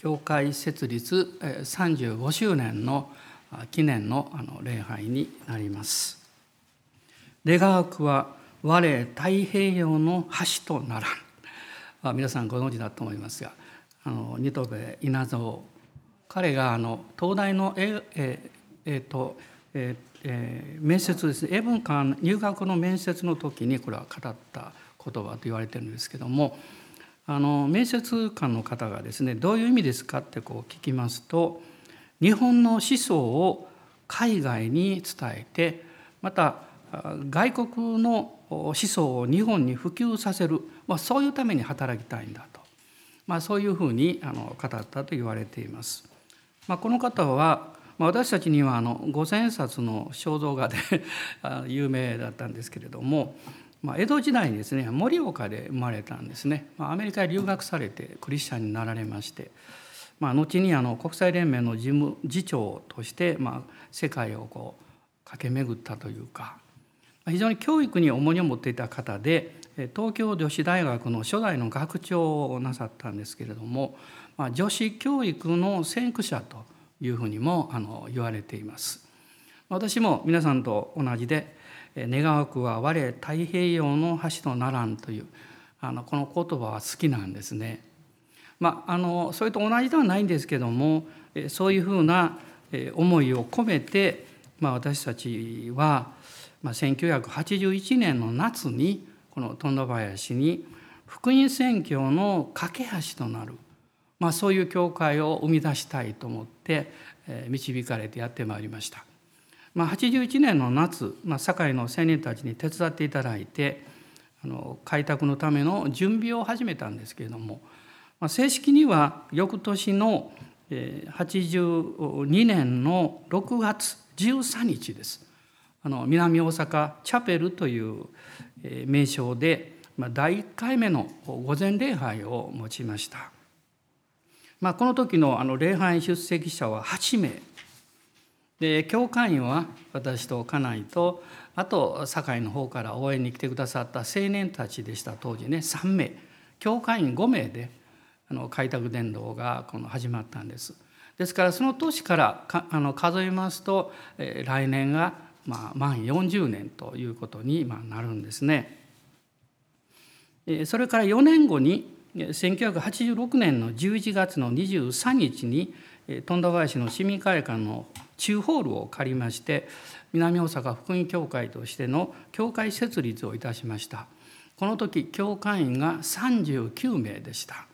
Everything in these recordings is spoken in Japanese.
教会設立35周年の記念の礼拝になります。願わくは我太平洋の橋とならん。皆さんご存知だと思いますがあの二戸部稲造彼があの東大のえええー、とええー、面接ですね英文館入学の面接の時にこれは語った言葉と言われてるんですけどもあの面接官の方がですねどういう意味ですかってこう聞きますと日本の思想を海外に伝えてまた外国の思想を日本に普及させる、まあ、そういうために働きたいんだと、まあ、そういうふうにあの語ったと言われています。まあ、この方は、ま、私たちにはあの五千円札の肖像画で 有名だったんですけれどもまあ、江戸時代にですね盛岡で生まれたんですね、まあ、アメリカへ留学されてクリスチャンになられまして、まあ、後にあの国際連盟の事務次長として、まあ、世界をこう駆け巡ったというか非常に教育に重荷を持っていた方で東京女子大学の初代の学長をなさったんですけれども、まあ、女子教育の先駆者というふうにもあの言われています。私も皆さんと同じで願わくは我太平洋の橋とならんというあのこの言葉は好きなんですね。まあ、あのそれと同じではないんですけどもそういうふうな思いを込めて、まあ、私たちは、まあ、1981年の夏にこの富田林に福音宣教の架け橋となる、まあ、そういう教会を生み出したいと思って導かれてやってまいりました。まあ、81年の夏、まあ、堺の青年たちに手伝っていただいてあの開拓のための準備を始めたんですけれども、まあ、正式には翌年の82年の6月13日です。あの南大阪チャペルという名称で、まあ、第1回目の御前礼拝を持ちました。まあ、この時のあの礼拝出席者は8名で教会員は私と家内とあと堺の方から応援に来てくださった青年たちでした当時ね3名教会員5名であの開拓伝道がこの始まったんです。ですからその年からあの数えますと、えー、来年がまあ満40年ということにまあなるんですね。えー、それから4年後に1986年の11月の23日に富田林の市民会館の中ホールを借りまして南大阪福音教会としての教会設立をいたしましたこの時教会員が39名でした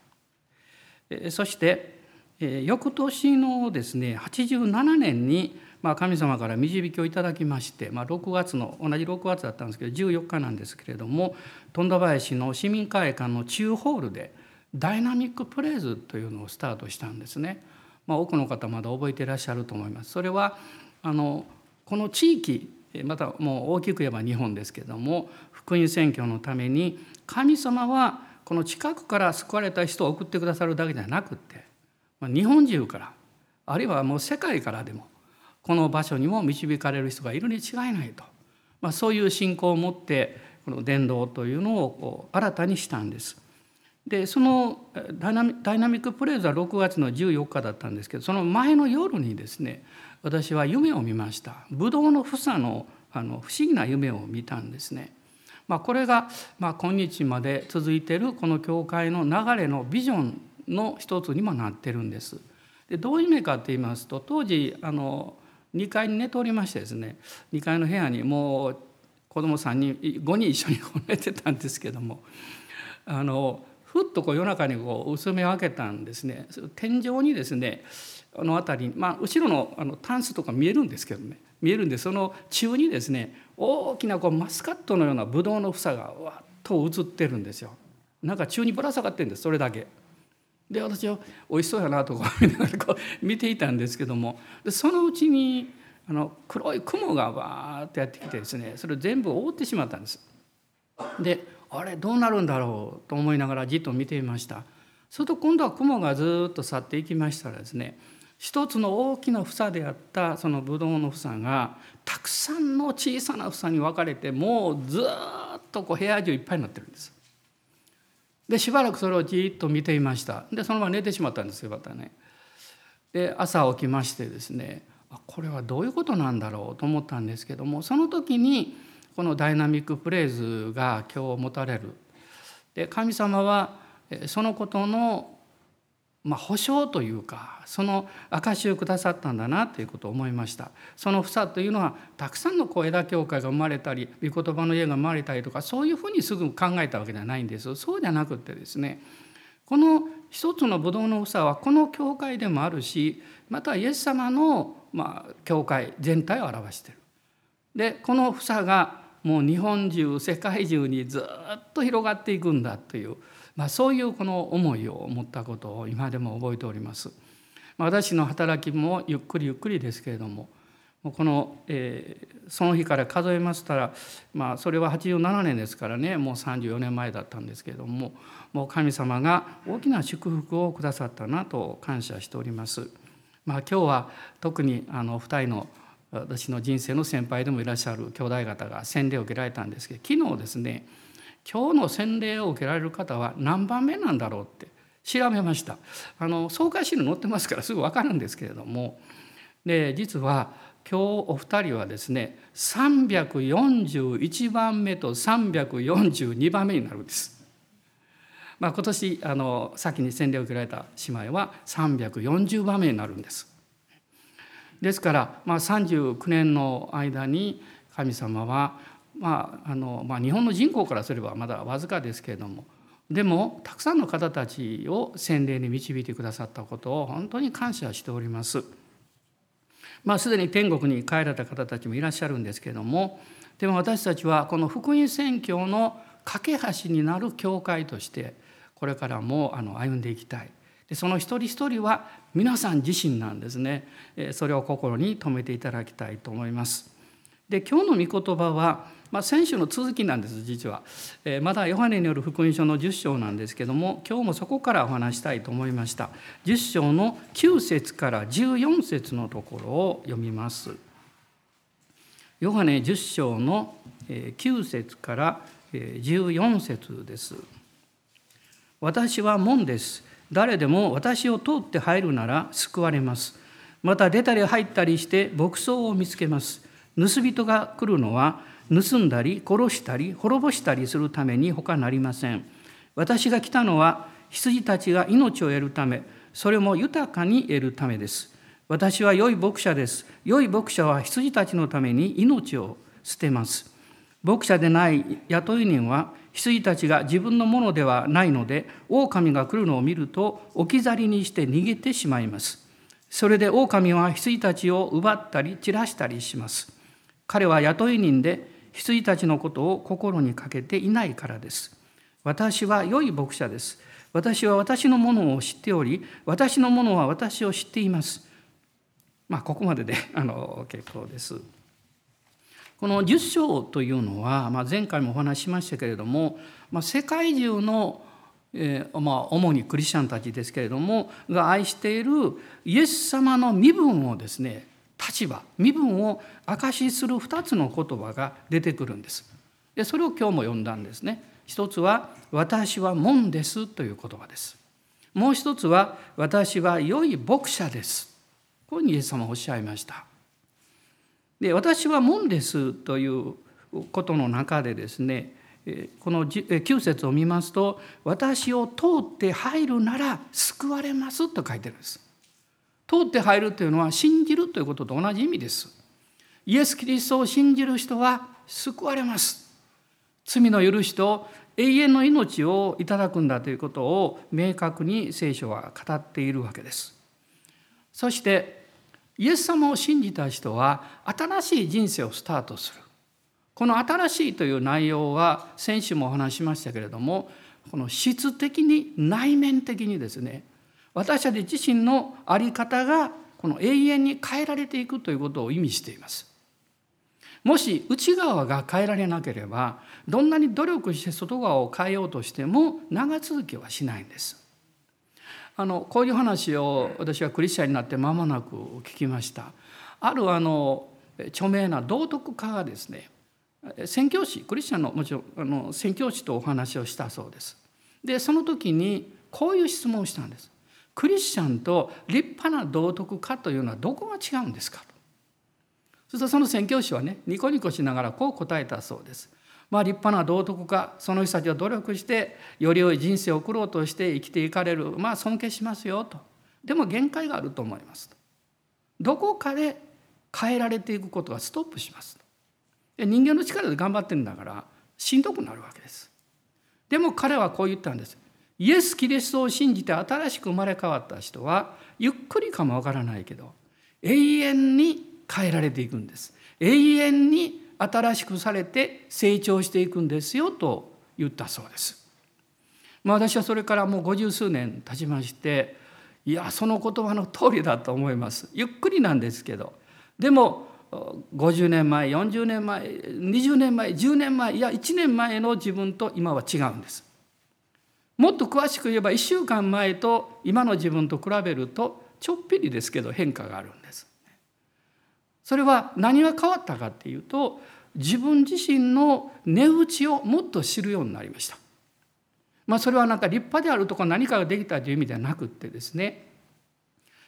そして翌年のですね87年に神様から導きをいただきまして、ま、6月の同じ6月だったんですけど14日なんですけれども富田林の市民会館の中ホールでダイナミックプレイズというのをスタートしたんですね。まあ、多くの方まだ覚えていらっしゃると思います。それはあのこの地域またもう大きく言えば日本ですけども福音宣教のために神様はこの近くから救われた人を送ってくださるだけじゃなくって日本中からあるいはもう世界からでもこの場所にも導かれる人がいるに違いないと、まあ、そういう信仰を持ってこの伝道というのをこう新たにしたんです。でそのダイナミックプレイズは6月の14日だったんですけどその前の夜にですね私は夢を見ましたブドウの房のあの不思議な夢を見たんですね。まあ、これが、まあ、今日まで続いているこの教会の流れのビジョンの一つにもなってるんです。でどういう意味かって言いますと当時あの2階に寝ておりましてですね2階の部屋にもう子供3人5人一緒に寝てたんですけどもあのふっとこう夜中にこう薄めを開けたんですね天井にですねあの辺りまあ後ろのあのタンスとか見えるんですけどね見えるんでその中にですね大きなこうマスカットのようなブドウの房がわっと映ってるんですよ。なんか中にぶら下がってるんですそれだけ。で私は美味しそうやなとか見ながらこう見ていたんですけどもでそのうちにあの黒い雲がわーってやってきてですねそれ全部覆ってしまったんです。であれどうなるんだろうと思いながらじっと見ていましたすると今度は雲がずっと去っていきましたらですね一つの大きな房であったそのブドウの房がたくさんの小さな房に分かれてもうずっとこう部屋中いっぱいになってるんです。でしばらくそれをじっと見ていましたでそのまま寝てしまったんですよまたね。で朝起きましてですねこれはどういうことなんだろうと思ったんですけどもその時にこのダイナミックプレイズが今日持たれる。で神様はそのことのまあ、保証というかその証をくださったんだなということを思いましたその房というのはたくさんのこう枝教会が生まれたり御言葉の家が生まれたりとかそういうふうにすぐ考えたわけではないんですそうじゃなくてですねこの一つのブドウの房はこの教会でもあるしまたイエス様のまあ教会全体を表している。でこの房がもう日本中世界中にずっと広がっていくんだというまあ、そういうこの思いを持ったことを今でも覚えております。ま、私の働きもゆっくりゆっくりですけれどもこの、えー、その日から数えましたら、まあ、それは87年ですからねもう34年前だったんですけれどももう神様が大きな祝福をくださったなと感謝しております。まあ、今日は特にあの2人の私の人生の先輩でもいらっしゃる兄弟方が洗礼を受けられたんですけど昨日ですね今日の洗礼を受けられる方は何番目なんだろうって調べましたあの総会資料載ってますからすぐ分かるんですけれどもで実は今日お二人はですね341番目と342番目になるんです。まあ、今年あの先に洗礼を受けられた姉妹は340番目になるんです。ですから、まあ、39年の間に神様はまああのまあ、日本の人口からすればまだわずかですけれどもでもたくさんの方たちを洗礼に導いてくださったことを本当に感謝しております。まあ、すでに天国に帰られた方たちもいらっしゃるんですけれどもでも私たちはこの福音宣教の架け橋になる教会としてこれからもあの歩んでいきたいでその一人一人は皆さん自身なんですね。それを心に留めていただきたいと思います。で今日の御言葉はまあ、先週の続きなんです実は、えー、まだヨハネによる福音書の10章なんですけども今日もそこからお話したいと思いました。10章の9節から14節のところを読みます。ヨハネ10章の9節から14節です。私は門です。誰でも私を通って入るなら救われます。また出たり入ったりして牧草を見つけます。盗人が来るのは盗んだり殺したり滅ぼしたりするために他なりません。私が来たのは羊たちが命を得るためそれも豊かに得るためです。私は良い牧者です。良い牧者は羊たちのために命を捨てます。牧者でない雇い人は羊たちが自分のものではないので狼が来るのを見ると置き去りにして逃げてしまいますそれで狼は羊たちを奪ったり散らしたりします彼は雇い人で羊たちのことを心にかけていないからです。私は良い牧者です。私は私のものを知っており、私のものは私を知っています。まあ、ここまでであの結構です。この10章というのは、まあ、前回もお話ししましたけれども、まあ、世界中の、えーまあ、主にクリスチャンたちですけれどもが愛しているイエス様の身分をですね立場身分を証しする2つの言葉が出てくるんです。でそれを今日も読んだんですね。一つは「私は門です」という言葉です。もう一つは「私は良い牧者です」こういうふうにイエス様はおっしゃいました。で私は門ですということの中でですねこの9節を見ますと「私を通って入るなら救われます」と書いてるんです。通って入るというのは信じるということと同じ意味です。イエス・キリストを信じる人は救われます。罪の許しと永遠の命をいただくんだということを明確に聖書は語っているわけです。そしてイエス様を信じた人は新しい人生をスタートする。この新しいという内容は先週もお話しましたけれどもこの質的に内面的にですね私たち自身の在り方がこの永遠に変えられていくということを意味しています。もし内側が変えられなければどんなに努力して外側を変えようとしても長続きはしないんです。あのこういう話を私はクリスチャンになって間もなく聞きました。あるあの著名な道徳家がですね宣教師クリスチャンのもちろんあの宣教師とお話をしたそうです。でその時にこういう質問をしたんです。クリスチャンと立派な道徳家というのはどこが違うんですかと。そしてその宣教師はねニコニコしながらこう答えたそうです。まあ、立派な道徳家その人たちは努力してより良い人生を送ろうとして生きていかれるまあ尊敬しますよと。でも限界があると思いますと。どこかで変えられていくことがストップしますと。人間の力で頑張ってるんだからしんどくなるわけです。でも彼はこう言ったんです。イエス・キリストを信じて新しく生まれ変わった人はゆっくりかもわからないけど永遠に変えられていくんです。永遠に新しくされて成長していくんですよと言ったそうです。まあ、私はそれからもう五十数年経ちましていやその言葉の通りだと思います。ゆっくりなんですけどでも50年前40年前20年前10年前いや1年前の自分と今は違うんです。もっと詳しく言えば1週間前と今の自分と比べるとちょっぴりですけど変化があるんです。それは何が変わったかっていうと自分自身の値打ちをもっと知るようになりました。まあ、それはなんか立派であるとか何かができたという意味ではなくってですね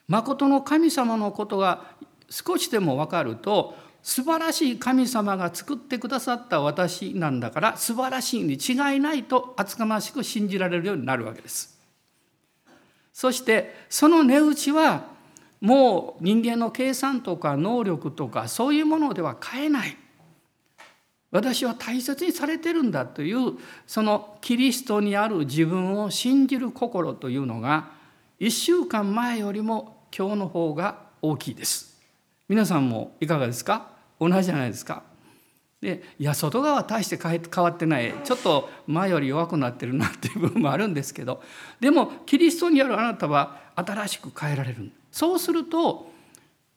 誠の神様のことが少しでも分かると素晴らしい神様が作ってくださった私なんだから素晴らしいに違いないと厚かましく信じられるようになるわけです。そしてその値打ちはもう人間の計算とか能力とかそういうものでは買えない。私は大切にされてるんだというそのキリストにある自分を信じる心というのが1週間前よりも今日の方が大きいです。皆さんもいかがですか？同じじゃないですか？でいや外側は大して変わってないちょっと前より弱くなってるなっていう部分もあるんですけどでもキリストにあるあなたは新しく変えられるそうすると、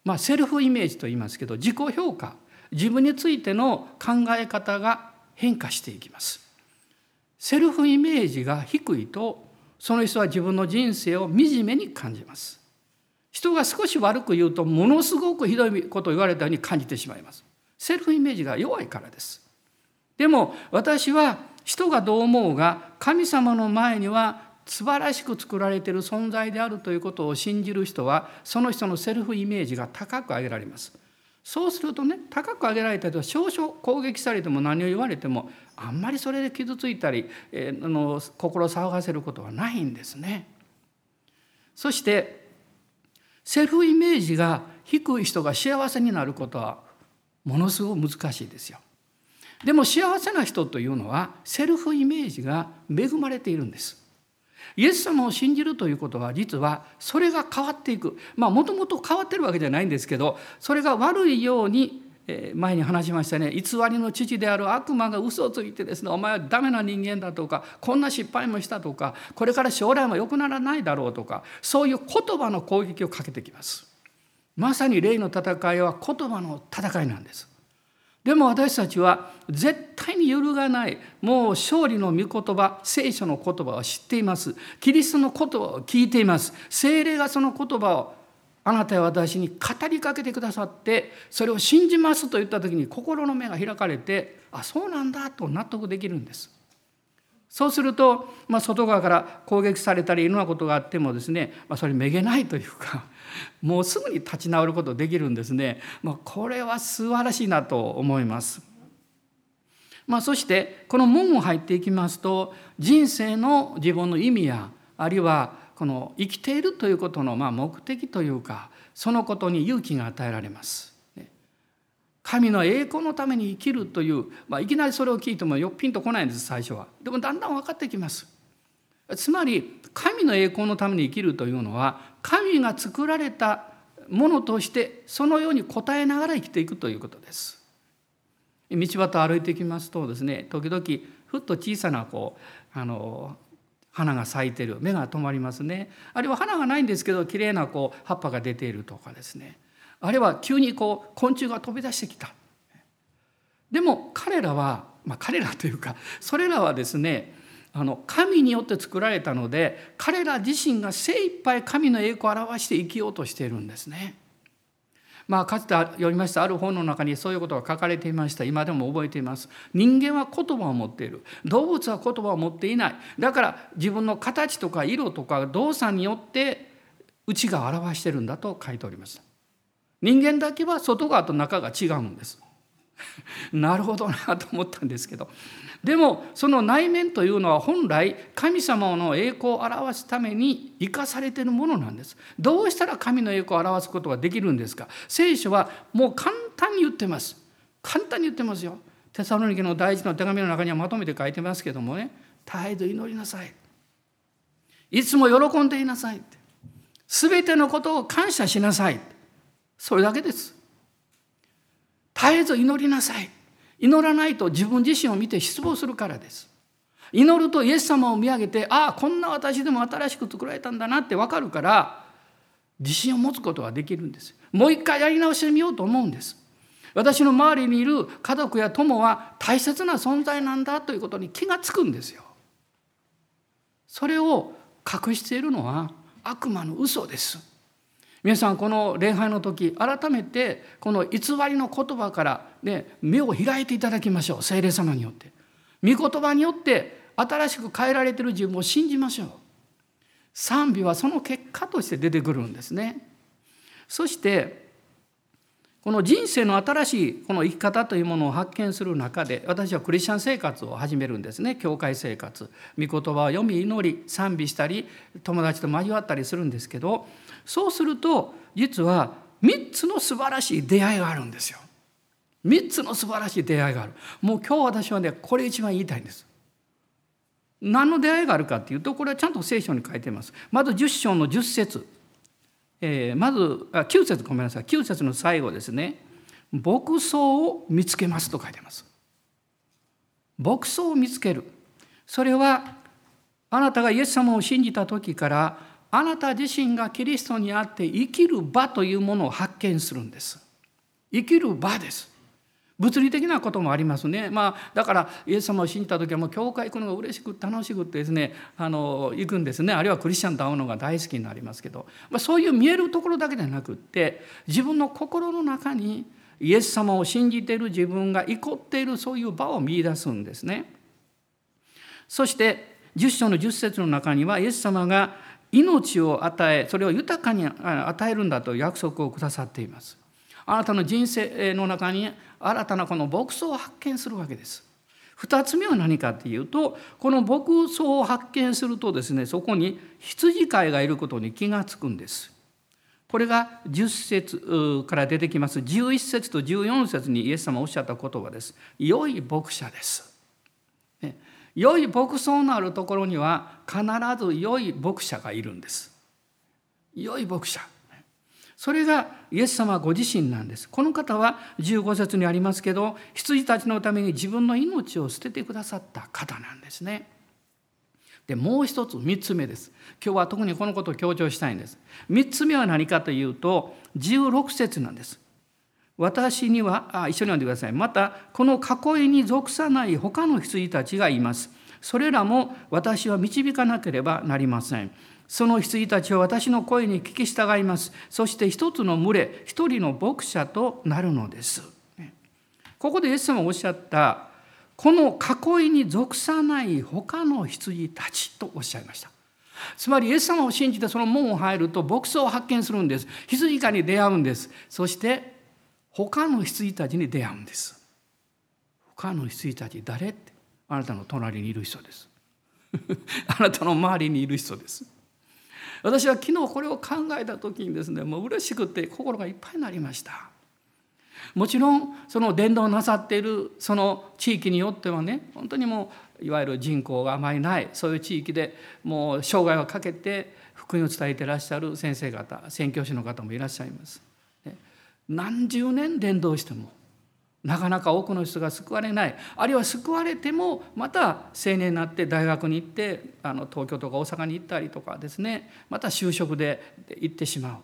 まあ、セルフイメージと言いますけど自己評価自分についての考え方が変化していきます。セルフイメージが低いとその人は自分の人生を惨めに感じます。人が少し悪く言うとものすごくひどいことを言われたように感じてしまいます。セルフイメージが弱いからです。でも私は人がどう思うが神様の前には素晴らしく作られている存在であるということを信じる人はその人のセルフイメージが高く上げられます。そうするとね高く上げられたと少々攻撃されても何を言われてもあんまりそれで傷ついたり、えー、あの心騒がせることはないんですね。そしてセルフイメージが低い人が幸せになることはものすごく難しいですよ。でも幸せな人というのはセルフイメージが恵まれているんです。イエス様を信じるということは実はそれが変わっていく。まあもともと変わってるわけじゃないんですけどそれが悪いように前に話しましたね。偽りの父である悪魔が嘘をついてですねお前はダメな人間だとかこんな失敗もしたとかこれから将来も良くならないだろうとかそういう言葉の攻撃をかけてきます。まさに霊の戦いは言葉の戦いなんです。でも私たちは絶対に揺るがないもう勝利の御言葉聖書の言葉を知っています。キリストの言葉を聞いています。精霊がその言葉をあなたや私に語りかけてくださってそれを信じますと言った時に心の目が開かれてあそうなんだと納得できるんです。そうすると、まあ、外側から攻撃されたりいろんなことがあってもですね、まあ、それめげないというかもうすぐに立ち直ることできるんですね。まあ、これは素晴らしいなと思います。まあ、そしてこの門を入っていきますと人生の自分の意味やあるいはこの生きているということのまあ目的というかそのことに勇気が与えられます。神の栄光のために生きるという、まあ、いきなりそれを聞いてもよっぴんとこないんです最初は。でもだんだん分かってきます。つまり神の栄光のために生きるというのは神が作られたものとしてそのように応えながら生きていくということです。道端歩いていきますとですね時々ふっと小さなこうあの花が咲いてる目が止まりますね。あるいは花がないんですけど綺麗なこう葉っぱが出ているとかですね。あるいは急にこう昆虫が飛び出してきた。でも彼らは、まあ、彼らというかそれらはですねあの神によって作られたので彼ら自身が精一杯神の栄光を表して生きようとしているんですね。まあ、かつて読みましたある本の中にそういうことが書かれていました。今でも覚えています。人間は言葉を持っている。動物は言葉を持っていない。だから自分の形とか色とか動作によって内が表してるんだと書いております。人間だけは外側と中が違うんです。なるほどなと思ったんですけどでもその内面というのは本来神様の栄光を表すために生かされているものなんです。どうしたら神の栄光を表すことができるんですか？聖書はもう簡単に言ってます。簡単に言ってますよ。テサロニケの第一の手紙の中にはまとめて書いてますけどもね絶えず祈りなさい。いつも喜んでいなさい。すべてのことを感謝しなさい。それだけです。絶えず祈りなさい。祈らないと自分自身を見て失望するからです。祈るとイエス様を見上げてああこんな私でも新しく作られたんだなって分かるから自信を持つことができるんです。もう一回やり直してみようと思うんです。私の周りにいる家族や友は大切な存在なんだということに気がつくんですよ。それを隠しているのは悪魔の嘘です。皆さんこの礼拝の時改めてこの偽りの言葉から、ね、目を開いていただきましょう聖霊様によって。御言葉によって新しく変えられてる自分を信じましょう。賛美はその結果として出てくるんですね。そしてこの人生の新しいこの生き方というものを発見する中で私はクリスチャン生活を始めるんですね教会生活御言葉を読み祈り賛美したり友達と交わったりするんですけどそうすると実は3つの素晴らしい出会いがあるんですよ。3つの素晴らしい出会いがある。もう今日私はねこれ一番言いたいんです。何の出会いがあるかっていうとこれはちゃんと聖書に書いてます。まず10章の10節、えー、まずあ9節ごめんなさい9節の最後ですね「牧草を見つけます」と書いてます。牧草を見つけるそれはあなたがイエス様を信じた時からあなた自身がキリストにあって生きる場というものを発見するんです生きる場です物理的なこともありますね。まあ、だからイエス様を信じた時はもう教会行くのが嬉しく楽しくってですねあの行くんですねあるいはクリスチャンと会うのが大好きになりますけど、まあ、そういう見えるところだけではなくって自分の心の中にイエス様を信じている自分が怒っているそういう場を見いだすんですね。そして10章の10節の中にはイエス様が命を与えそれを豊かに与えるんだと約束をくださっています。あなたの人生の中に新たなこの牧草を発見するわけです。2つ目は何かっていうとこの牧草を発見するとですねそこに羊飼いがいることに気がつくんです。これが10節から出てきます。11節と14節にイエス様おっしゃった言葉です。良い牧者です。良い牧草のあるところには必ず良い牧者がいるんです。良い牧者。それがイエス様ご自身なんです。この方は15節にありますけど羊たちのために自分の命を捨ててくださった方なんですね。でもう一つ3つ目です。今日は特にこのことを強調したいんです。3つ目は何かというと16節なんです。私にはあ一緒に読んでください。またこの囲いに属さない他の羊たちがいます。それらも私は導かなければなりません。その羊たちは私の声に聞き従います。そして一つの群れ一人の牧者となるのです。ここでイエス様がおっしゃったこの囲いに属さない他の羊たちとおっしゃいました。つまりイエス様を信じてその門を入ると牧草を発見するんです。羊飼に出会うんです。そして他の羊たちに出会うんです。他の羊たち誰って。あなたの隣にいる人です。あなたの周りにいる人です。私は昨日これを考えた時にですねもう嬉しくて心がいっぱいになりました。もちろんその伝道なさっているその地域によってはね本当にもういわゆる人口があまりないそういう地域でもう生涯をかけて福音を伝えていらっしゃる先生方宣教師の方もいらっしゃいます。何十年伝道してもなかなか多くの人が救われない。あるいは救われてもまた青年になって大学に行ってあの東京とか大阪に行ったりとかですね。また就職で行ってしまう。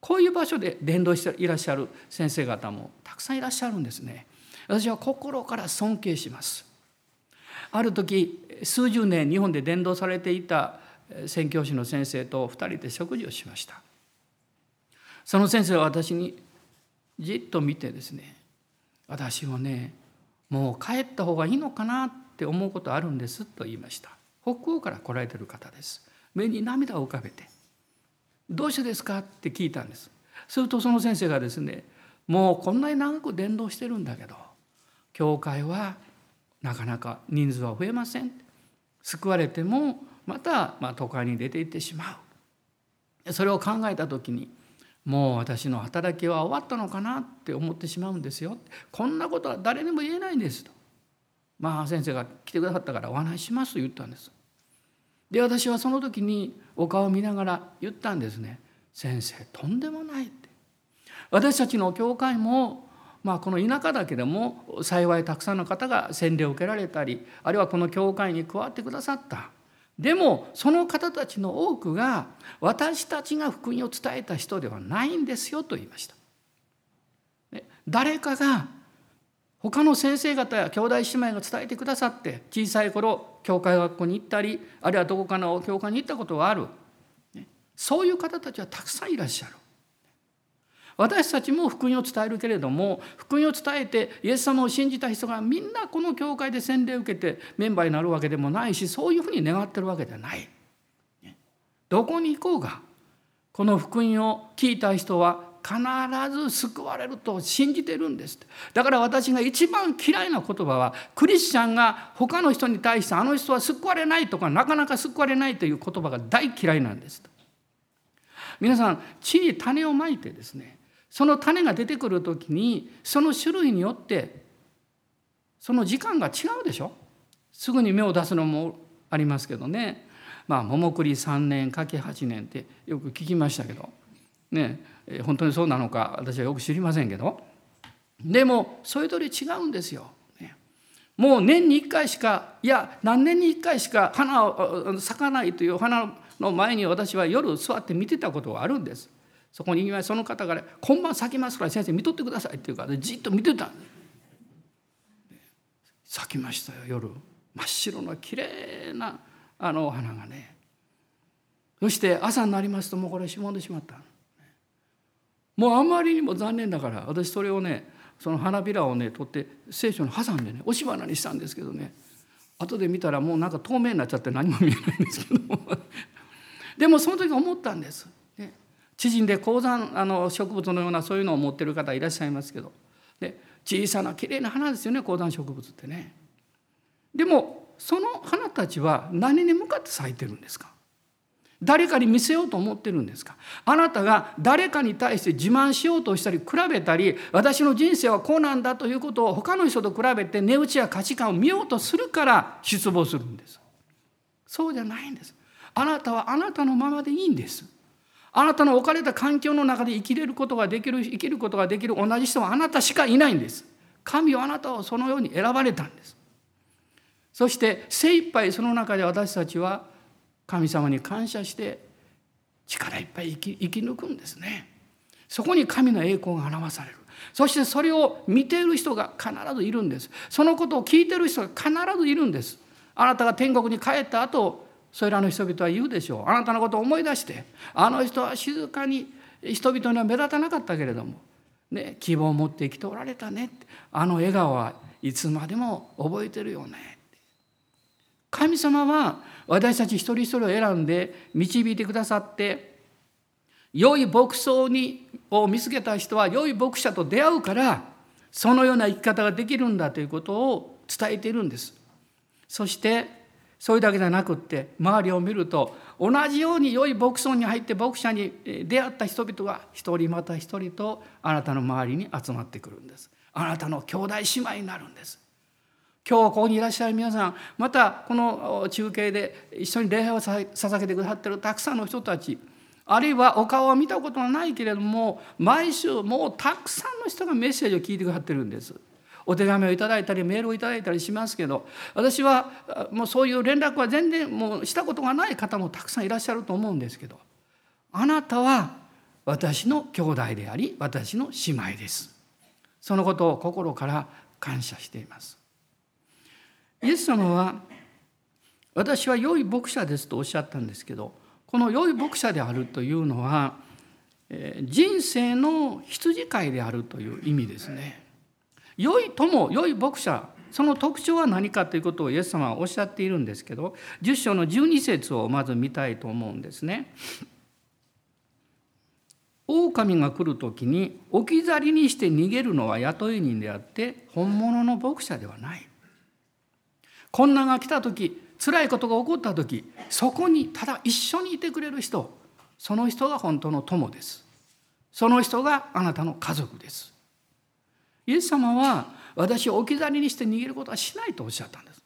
こういう場所で伝道していらっしゃる先生方もたくさんいらっしゃるんですね。私は心から尊敬します。ある時数十年日本で伝道されていた宣教師の先生と2人で食事をしました。その先生は私にじっと見てですね私はねもう帰った方がいいのかなって思うことあるんですと言いました。北欧から来られてる方です。目に涙を浮かべて「どうしてですか?」って聞いたんです。するとその先生がですねもうこんなに長く伝道してるんだけど教会はなかなか人数は増えません。救われてもまたま都会に出て行ってしまう。それを考えた時にもう私の働きは終わったのかなって思ってしまうんですよ。こんなことは誰にも言えないんですと。まあ先生が来てくださったからお話ししますと言ったんです。で私はその時にお顔を見ながら言ったんですね。先生とんでもないって。私たちの教会もまあ、この田舎だけでも幸いたくさんの方が洗礼を受けられたりあるいはこの教会に加わってくださった。でもその方たちの多くが私たちが福音を伝えた人ではないんですよと言いました。誰かが他の先生方や兄弟姉妹が伝えてくださって小さい頃教会学校に行ったりあるいはどこかの教会に行ったことがあるそういう方たちはたくさんいらっしゃる。私たちも福音を伝えるけれども福音を伝えてイエス様を信じた人がみんなこの教会で洗礼を受けてメンバーになるわけでもないしそういうふうに願ってるわけではない。どこに行こうがこの福音を聞いた人は必ず救われると信じてるんですだから私が一番嫌いな言葉はクリスチャンが他の人に対してあの人は救われないとかなかなか救われないという言葉が大嫌いなんです皆さん地に種をまいてですねその種が出てくる時にその種類によってその時間が違うでしょ？すぐに芽を出すのもありますけどね。まあ桃栗3年柿8年ってよく聞きましたけど。ね。本当にそうなのか私はよく知りませんけど。でもそれぞれ違うんですよ。もう年に1回しかいや何年に1回しか花を咲かないという花の前に私は夜座って見てたことがあるんです。そこにその方が、ね「今晩咲きますから先生見とってください」って言うからじっと見てたん咲きましたよ夜真っ白な綺麗なあのお花がね。そして朝になりますともうこれしぼんでしまった。もうあまりにも残念だから私それをねその花びらをね取って聖書に挟んでね押し花にしたんですけどね。後で見たらもうなんか透明になっちゃって何も見えないんですけどでもその時思ったんです。知人で高山あの植物のようなそういうのを持ってる方いらっしゃいますけど。で小さなきれいな花ですよね高山植物ってね。でもその花たちは何に向かって咲いてるんですか？誰かに見せようと思ってるんですか？あなたが誰かに対して自慢しようとしたり比べたり私の人生はこうなんだということを他の人と比べて値打ちや価値観を見ようとするから失望するんです。そうじゃないんです。あなたはあなたのままでいいんです。あなたの置かれた環境の中で生きれることができる生きることができる同じ人はあなたしかいないんです。神はあなたをそのように選ばれたんです。そして精一杯その中で私たちは神様に感謝して力いっぱい生き生き抜くんですね。そこに神の栄光が表される。そしてそれを見ている人が必ずいるんです。そのことを聞いている人が必ずいるんです。あなたが天国に帰った後それらの人々は言うでしょうあなたのことを思い出してあの人は静かに人々には目立たなかったけれども、ね、希望を持って生きておられたねあの笑顔はいつまでも覚えてるよね神様は私たち一人一人を選んで導いてくださって良い牧草にを見つけた人は良い牧者と出会うからそのような生き方ができるんだということを伝えているんです。そしてそれだけじゃなくって周りを見ると同じように良い牧草に入って牧者に出会った人々が一人また一人とあなたの周りに集まってくるんです。あなたの兄弟姉妹になるんです。今日ここにいらっしゃる皆さんまたこの中継で一緒に礼拝を捧げてくださってるたくさんの人たちあるいはお顔は見たことはないけれども毎週もうたくさんの人がメッセージを聞いてくださってるんです。お手紙をいただいたりメールをいただいたりしますけど私はもうそういう連絡は全然もうしたことがない方もたくさんいらっしゃると思うんですけどあなたは私の兄弟であり私の姉妹ですそのことを心から感謝していますイエス様は私は良い牧者ですとおっしゃったんですけどこの良い牧者であるというのは人生の羊飼いであるという意味ですね。良い友良い牧者その特徴は何かということをイエス様はおっしゃっているんですけど10章の12節をまず見たいと思うんですね。狼が来る時に置き去りにして逃げるのは雇い人であって本物の牧者ではない。困難が来た時辛いことが起こった時そこにただ一緒にいてくれる人その人が本当の友です。その人があなたの家族です。イエス様は私を置き去りにして逃げることはしないとおっしゃったんです。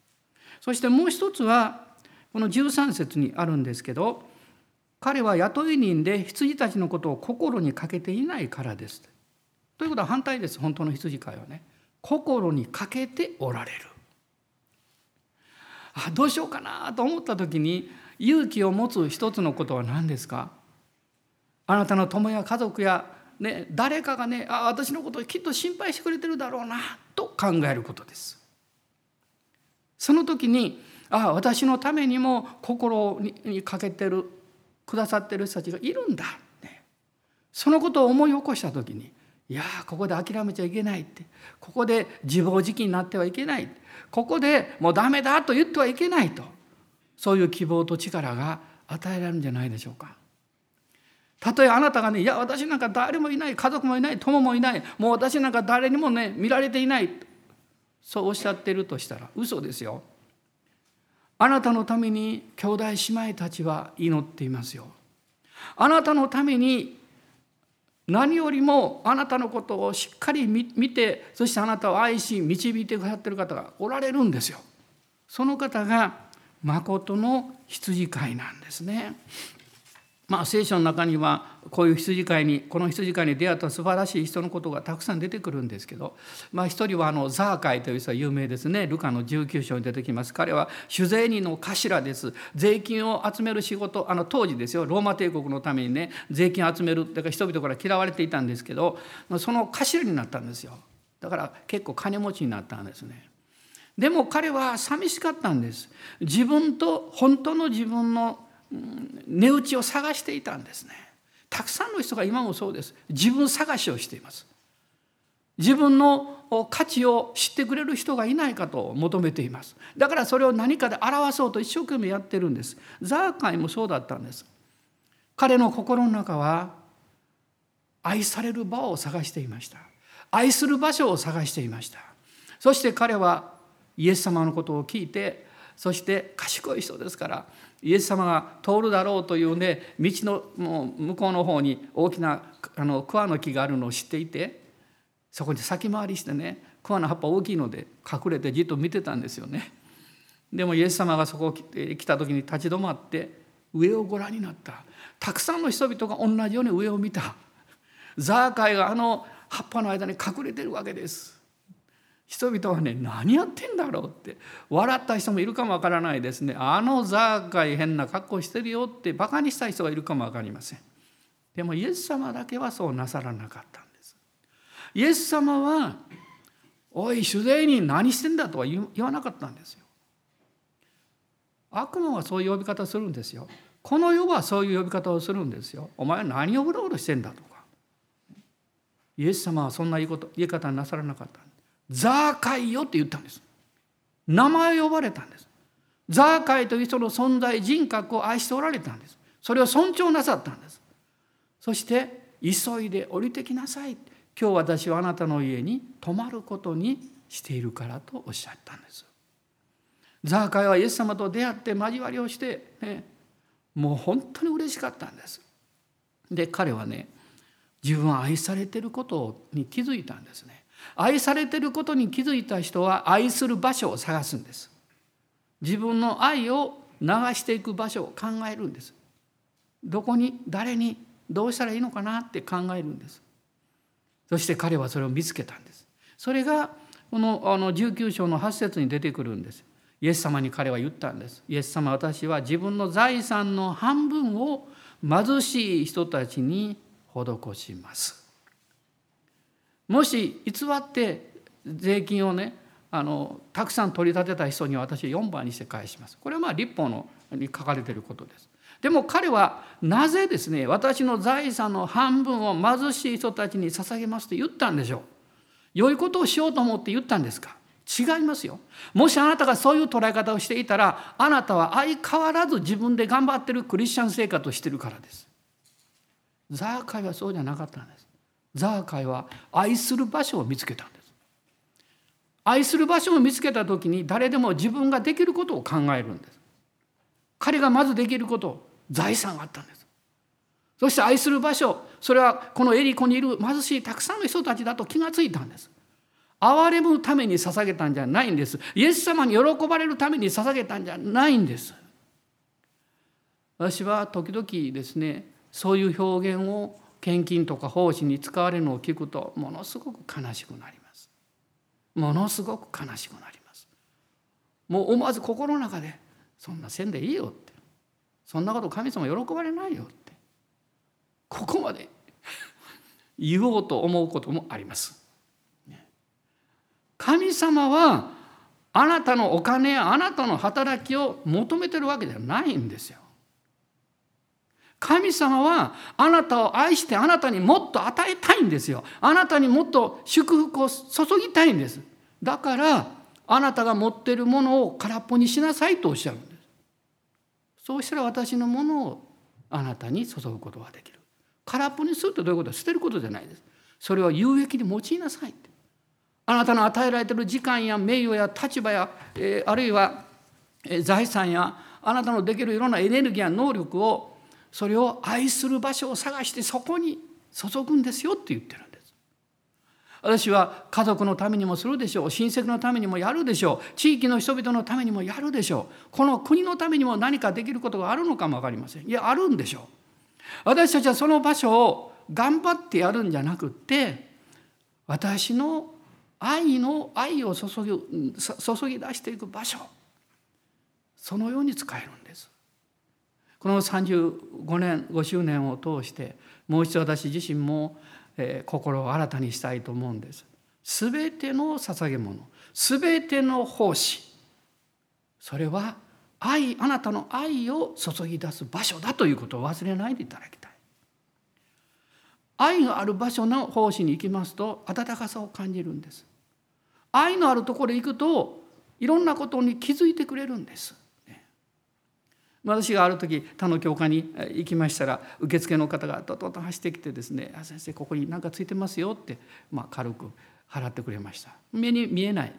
そしてもう一つはこの13節にあるんですけど彼は雇い人で羊たちのことを心にかけていないからです。ということは反対です本当の羊飼いはね。心にかけておられる。あどうしようかなと思った時に勇気を持つ一つのことは何ですか？あなたの友や家族や、ね、誰かがねあ私のことをきっと心配してくれてるだろうなと考えることです。その時にあ私のためにも心にかけてるくださってる人たちがいるんだ、ね、そのことを思い起こした時にいやここで諦めちゃいけないってここで自暴自棄になってはいけないここでもうダメだと言ってはいけないとそういう希望と力が与えられるんじゃないでしょうか。たとえあなたがねいや私なんか誰もいない家族もいない友もいないもう私なんか誰にもね見られていないそうおっしゃってるとしたら嘘ですよ。あなたのために兄弟姉妹たちは祈っていますよ。あなたのために何よりもあなたのことをしっかり見てそしてあなたを愛し導いてくださってる方がおられるんですよ。その方が誠の羊飼いなんですね。まあ、聖書の中にはこういう羊飼いにこの羊飼いに出会った素晴らしい人のことがたくさん出てくるんですけど、まあ、一人はあのザーカイという人は有名ですね。ルカの19章に出てきます。彼は酒税人の頭です。税金を集める仕事あの当時ですよ。ローマ帝国のためにね税金を集めるだから人々から嫌われていたんですけどその頭になったんですよ。だから結構金持ちになったんですね。でも彼は寂しかったんです。自分と本当の自分の値打ちを探していたんですね。たくさんの人が今もそうです。自分探しをしています。自分の価値を知ってくれる人がいないかと求めています。だからそれを何かで表そうと一生懸命やってるんです。ザーカイもそうだったんです。彼の心の中は愛される場を探していました。愛する場所を探していました。そして彼はイエス様のことを聞いてそして賢い人ですからイエス様が通るだろうというね道のもう向こうの方に大きなあの桑の木があるのを知っていてそこに先回りしてね桑の葉っぱ大きいので隠れてじっと見てたんですよね。でもイエス様がそこに来た時に立ち止まって上をご覧になったたくさんの人々が同じように上を見たザーカイがあの葉っぱの間に隠れてるわけです。人々はね何やってんだろうって笑った人もいるかもわからないですね。あのザーカイ変な格好してるよってバカにした人がいるかもわかりません。でもイエス様だけはそうなさらなかったんです。イエス様は「おい主税人何してんだ」とは言わなかったんですよ。悪魔はそういう呼び方するんですよ。この世はそういう呼び方をするんですよ。お前は何をうろうろしてんだとか。イエス様はそんな言い言い方なさらなかった。ザーカイよって言ったんです。名前を呼ばれたんです。ザーカイという人の存在人格を愛しておられたんです。それを尊重なさったんです。そして急いで降りてきなさい。今日私はあなたの家に泊まることにしているからとおっしゃったんです。ザーカイはイエス様と出会って交わりをして、ね、もう本当に嬉しかったんです。で彼はね自分は愛されてることに気づいたんですね。愛されてることに気づいた人は愛する場所を探すんです。自分の愛を流していく場所を考えるんです。どこに誰にどうしたらいいのかなって考えるんです。そして彼はそれを見つけたんです。それがこのあの19章の8節に出てくるんです。イエス様に彼は言ったんです。イエス様私は自分の財産の半分を貧しい人たちに施します。もし偽って税金をねあのたくさん取り立てた人には私4番にして返します。これはまあ立法のに書かれていることです。でも彼はなぜですね私の財産の半分を貧しい人たちに捧げますと言ったんでしょう。良いことをしようと思って言ったんですか？違いますよ。もしあなたがそういう捉え方をしていたらあなたは相変わらず自分で頑張ってるクリスチャン生活をしてるからです。ザーカイはそうじゃなかったんです。ザーカイは愛する場所を見つけたんです。愛する場所を見つけた時に誰でも自分ができることを考えるんです。彼がまずできること財産があったんです。そして愛する場所それはこのエリコにいる貧しいたくさんの人たちだと気がついたんです。憐れむために捧げたんじゃないんです。イエス様に喜ばれるために捧げたんじゃないんです。私は時々ですねそういう表現を献金とか奉仕に使われるのを聞くとものすごく悲しくなります。ものすごく悲しくなります。もう思わず心の中でそんなせんでいいよって。そんなこと神様喜ばれないよって。ここまで 言おうと思うこともあります。神様はあなたのお金やあなたの働きを求めてるわけではないんですよ。神様はあなたを愛してあなたにもっと与えたいんですよ。あなたにもっと祝福を注ぎたいんです。だからあなたが持っているものを空っぽにしなさいとおっしゃるんです。そうしたら私のものをあなたに注ぐことができる。空っぽにするってどういうこと？捨てることじゃないです。それは有益に用いなさいって。あなたの与えられている時間や名誉や立場や、えー、あるいは、え、財産やあなたのできるいろんなエネルギーや能力をそれを愛する場所を探してそこに注ぐんですよって言ってるんです。私は家族のためにもするでしょう。親戚のためにもやるでしょう。地域の人々のためにもやるでしょう。この国のためにも何かできることがあるのかも分かりません。いやあるんでしょう。私たちはその場所を頑張ってやるんじゃなくって私の愛の愛を注ぎ注ぎ出していく場所。そのように使えるんです。この35年5周年を通してもう一度私自身も、え、心を新たにしたいと思うんです。全ての捧げ物全ての奉仕それは愛あなたの愛を注ぎ出す場所だということを忘れないでいただきたい。愛がある場所の奉仕に行きますと温かさを感じるんです。愛のあるところへ行くといろんなことに気づいてくれるんです。私がある時他の教会に行きましたら受付の方がととと走ってきてですね「先生ここに何かついてますよ」って、まあ、軽く払ってくれました。目に見えない。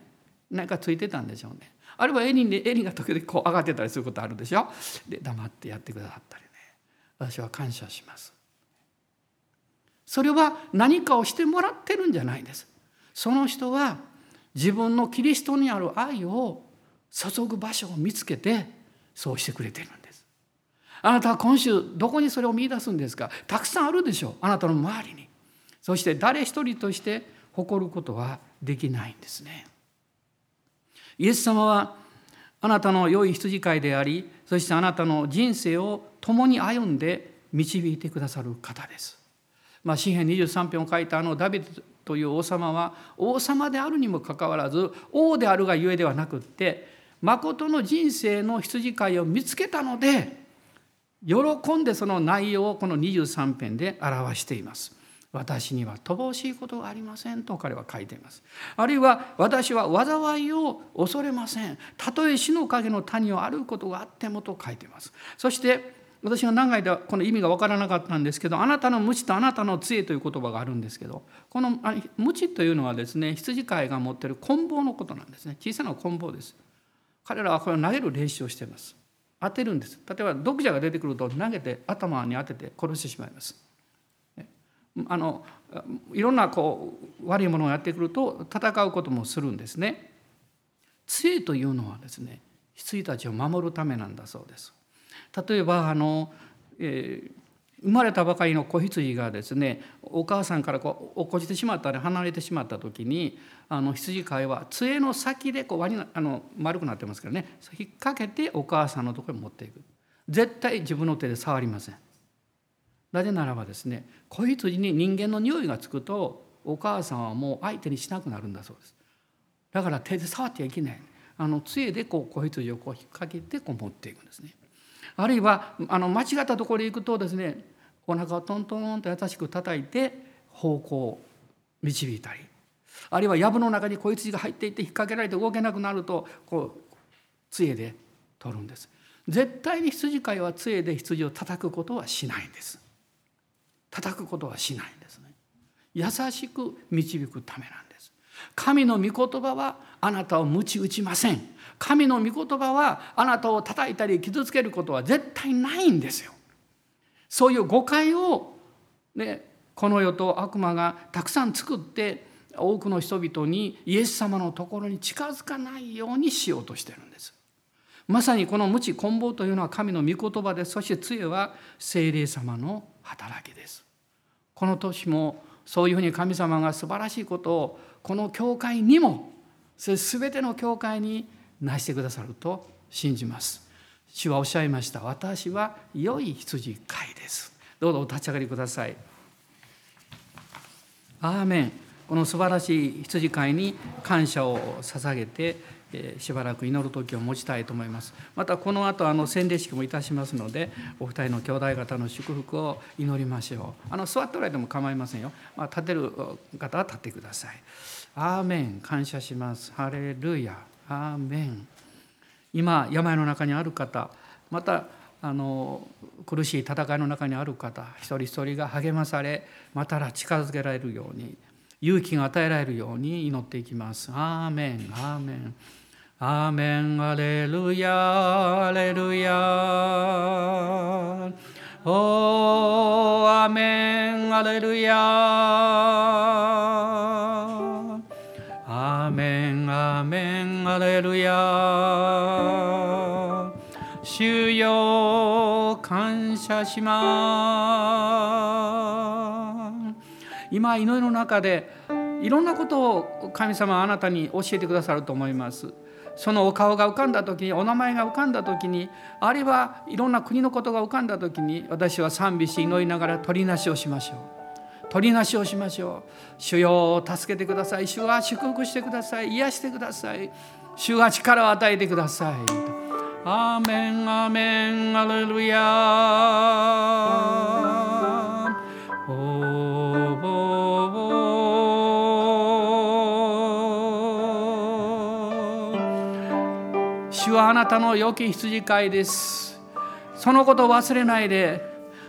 何かついてたんでしょうね。あるいは襟に襟が時々こう上がってたりすることあるでしょ。で黙ってやってくださったりね。私は感謝します。それは何かをしてもらってるんじゃないです。その人は自分のキリストにある愛を注ぐ場所を見つけてそうしてくれてるんです。あなたは今週どこにそれを見出すんですか？たくさんあるでしょうあなたの周りに。そして誰一人として誇ることはできないんですね。イエス様はあなたの良い羊飼いでありそしてあなたの人生を共に歩んで導いてくださる方です。まあ、詩篇23編を書いたあのダビデという王様は王様であるにもかかわらず王であるがゆえではなくって誠の人生の羊飼いを見つけたので喜んでその内容をこの23編で表しています。私には乏しいことがありませんと彼は書いています。あるいは私は災いを恐れません。たとえ死の影の谷を歩くことがあってもと書いています。そして私が長い間この意味が分からなかったんですけどあなたの無知とあなたの杖という言葉があるんですけどこの無知というのはですね羊飼いが持ってる棍棒のことなんですね小さな棍棒です彼らはこれを投げる練習をしています。当てるんです。例えば毒蛇が出てくると投げて頭に当てて殺してしまいます。あのいろんなこう悪いものをやってくると戦うこともするんですね。杖というのはですね羊たちを守るためなんだそうです。例えばあの、えー、生まれたばかりの子羊がですねお母さんからこう落っこちてしまったり離れてしまった時にあの羊飼いは杖の先でこうあの丸くなってますからね。引っ掛けてお母さんのところに持っていく。絶対自分の手で触りません。なぜならばですね子羊に人間の匂いがつくとお母さんはもう相手にしなくなるんだそうです。だから手で触ってはいけない。あの杖でこう子羊をこう引っ掛けてこう持っていくんですね。あるいはあの間違ったところに行くとですねお腹をトントンと優しく叩いて方向を導いたりあるいは藪の中に子羊が入っていって引っ掛けられて動けなくなるとこう杖で取るんです。絶対に羊飼いは杖で羊を叩くことはしないんです。叩くことはしないんですね。優しく導くためなんです。神の御言葉はあなたを鞭打ちません。神の御言葉はあなたを叩いたり傷つけることは絶対ないんですよ。そういう誤解を、ね、この世と悪魔がたくさん作って多くの人々にイエス様のところに近づかないようにしようとしてるんです。まさにこの無知棍棒というのは神の御言葉でそして杖は精霊様の働きです。この年もそういうふうに神様が素晴らしいことをこの教会にもそれ全ての教会になしてくださると信じます。主はおっしゃいました。私は良い羊飼いです。どうぞお立ち上がりください。アーメン。この素晴らしい羊飼いに感謝を捧げてしばらく祈る時を持ちたいと思います。またこの後あの洗礼式もいたしますのでお二人の兄弟方の祝福を祈りましょう。あの座っておられても構いませんよ、まあ、立てる方は立ってください。アーメン。感謝します。ハレルヤ。アーメン。今病の中にある方またあの苦しい戦いの中にある方一人一人が励まされまたら近づけられるように勇気が与えられるように祈っていきます。アーメンアーメン。アーメンアレルヤアレルヤ。おーアーメンアレルヤ。アーメンアーメンアレルヤ主よ感謝します。今祈りの中でいろんなことを神様はあなたに教えてくださると思います。そのお顔が浮かんだ時にお名前が浮かんだ時にあるいはいろんな国のことが浮かんだ時に私は賛美し祈りながら取りなしをしましょう。取りなしをしましょう。主よ助けてください。主は祝福してください。癒してください。主は力を与えてください。アーメンアーメンアレルヤ。主はあなたの良き羊飼いです。そのことを忘れないで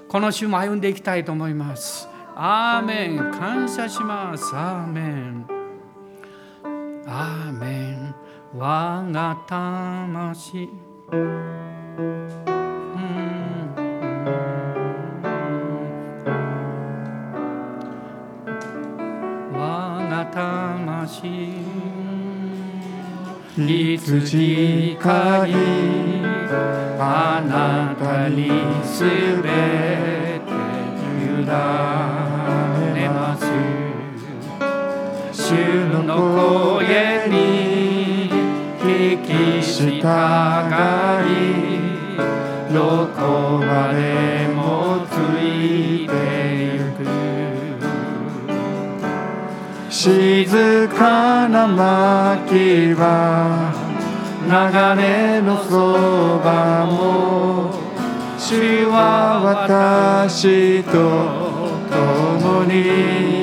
この週も歩んでいきたいと思います。アーメン感謝します。アーメンアーメン我が魂。我が魂羊飼いあなたにすべて委ね主の声に聞き従いどこまでもついてゆく。静かな薪は流れのそばも主は私と共に。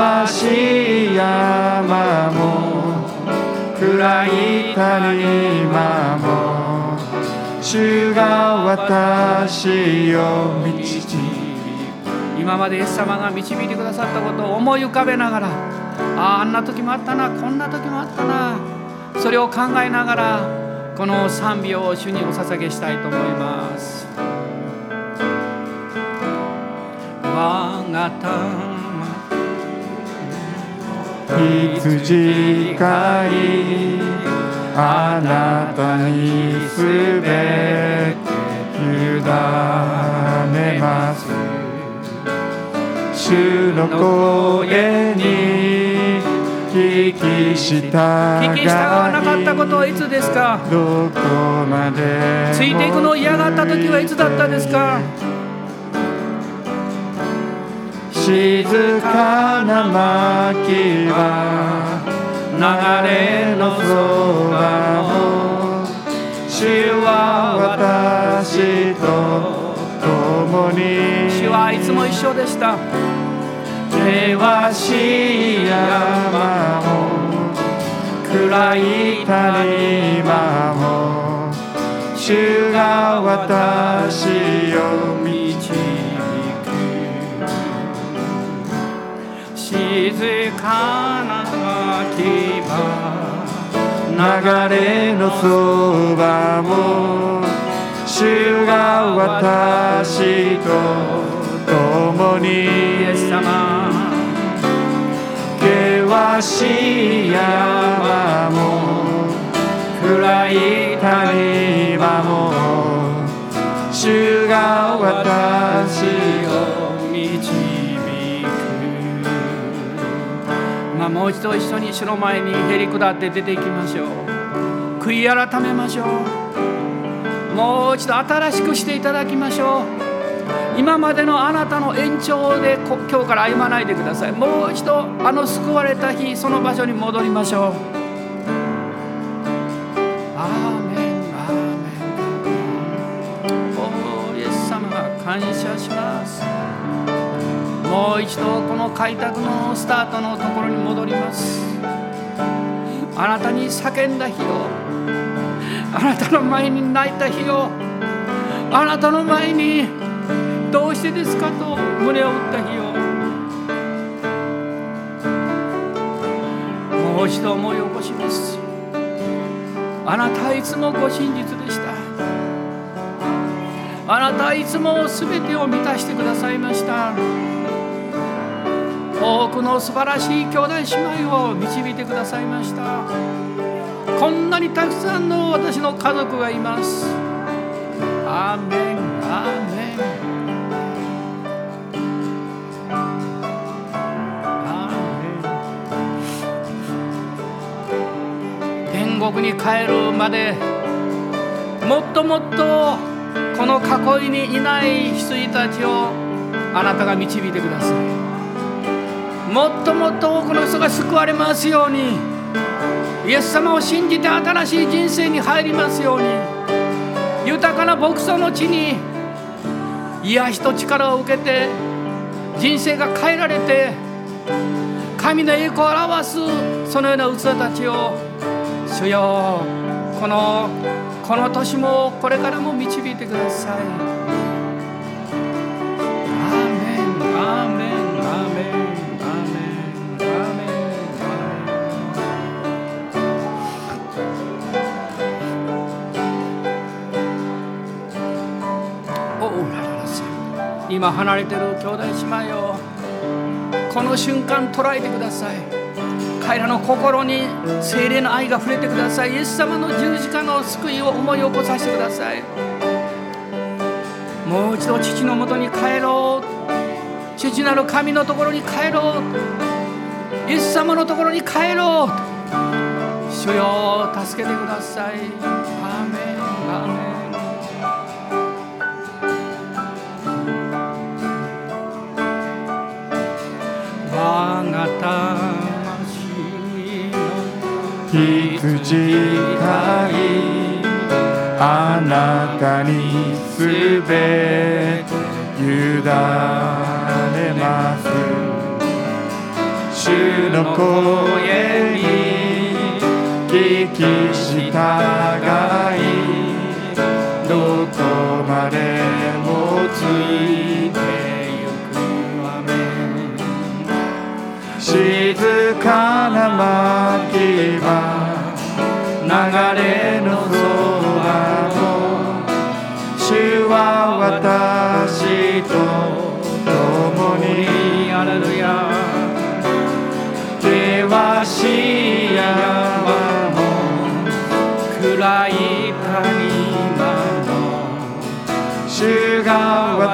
険しい山も暗い谷間も主が私を導き今までイエス様が導いてくださったことを思い浮かべながらああんな時もあったなこんな時もあったなそれを考えながらこの賛美を主にお捧げしたいと思います。我が羊飼いあなたにすべて委ねます。主の声に聞き従わなかったことはいつですか？どこまでついていくのを嫌がった時はいつだったですか？静かな薪は流れのそばを主主は私と共に。主はいつも一緒でした。険しい山も。暗い谷間も。主が私を静かな秋場流れのそばも主が私と共に。イエス様険しい山も暗い谷間も。主が私を導もう一度一緒に主の前にへり下って出ていきましょう。悔い改めましょう。もう一度新しくしていただきましょう。今までのあなたの延長で今日から歩まないでください。もう一度あの救われた日その場所に戻りましょう。アーメンアーメン。おイエス様感謝します。もう一度この開拓のスタートのところに戻ります。あなたに叫んだ日をあなたの前に泣いた日をあなたの前にどうしてですかと胸を打った日を。もう一度思い起こします。あなたはいつもご真実でした。あなたはいつも全てを満たしてくださいました。多くの素晴らしい兄弟姉妹を導いてくださいました。こんなにたくさんの私の家族がいます。アーメンアーメン。天国に帰るまでもっともっとこの囲いにいない羊たちをあなたが導いてください。もっともっと多くの人が救われますように。イエス様を信じて新しい人生に入りますように。豊かな牧草の地に癒しと力を受けて人生が変えられて神の栄光を表すそのような器たちを主よこのこの年もこれからも導いてください。アーメンアーメンアーメン。今離れてる兄弟姉妹をこの瞬間捉えてください。彼らの心に精霊の愛が触れてください。イエス様の十字架の救いを思い起こさせてください。もう一度父のもとに帰ろう。父なる神のところに帰ろう。イエス様のところに帰ろう。主よ助けてください。魂の羊飼いあなたにすべて委ねます。主の声に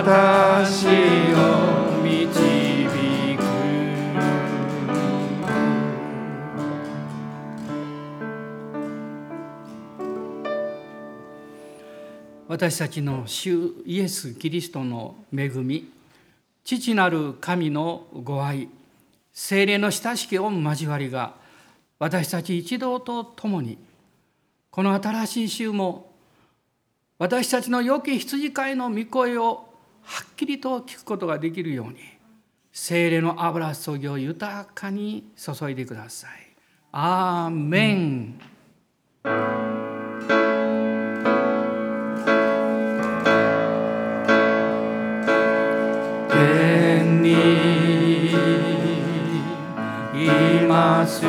私を導く。私たちの主イエス・キリストの恵み父なる神のご愛精霊の親しき御交わりが私たち一同と共にこの新しい週も私たちの良き羊飼いの御声をはっきりと聞くことができるように精霊の油注ぎを豊かに注いでください。アーメン、うんにいます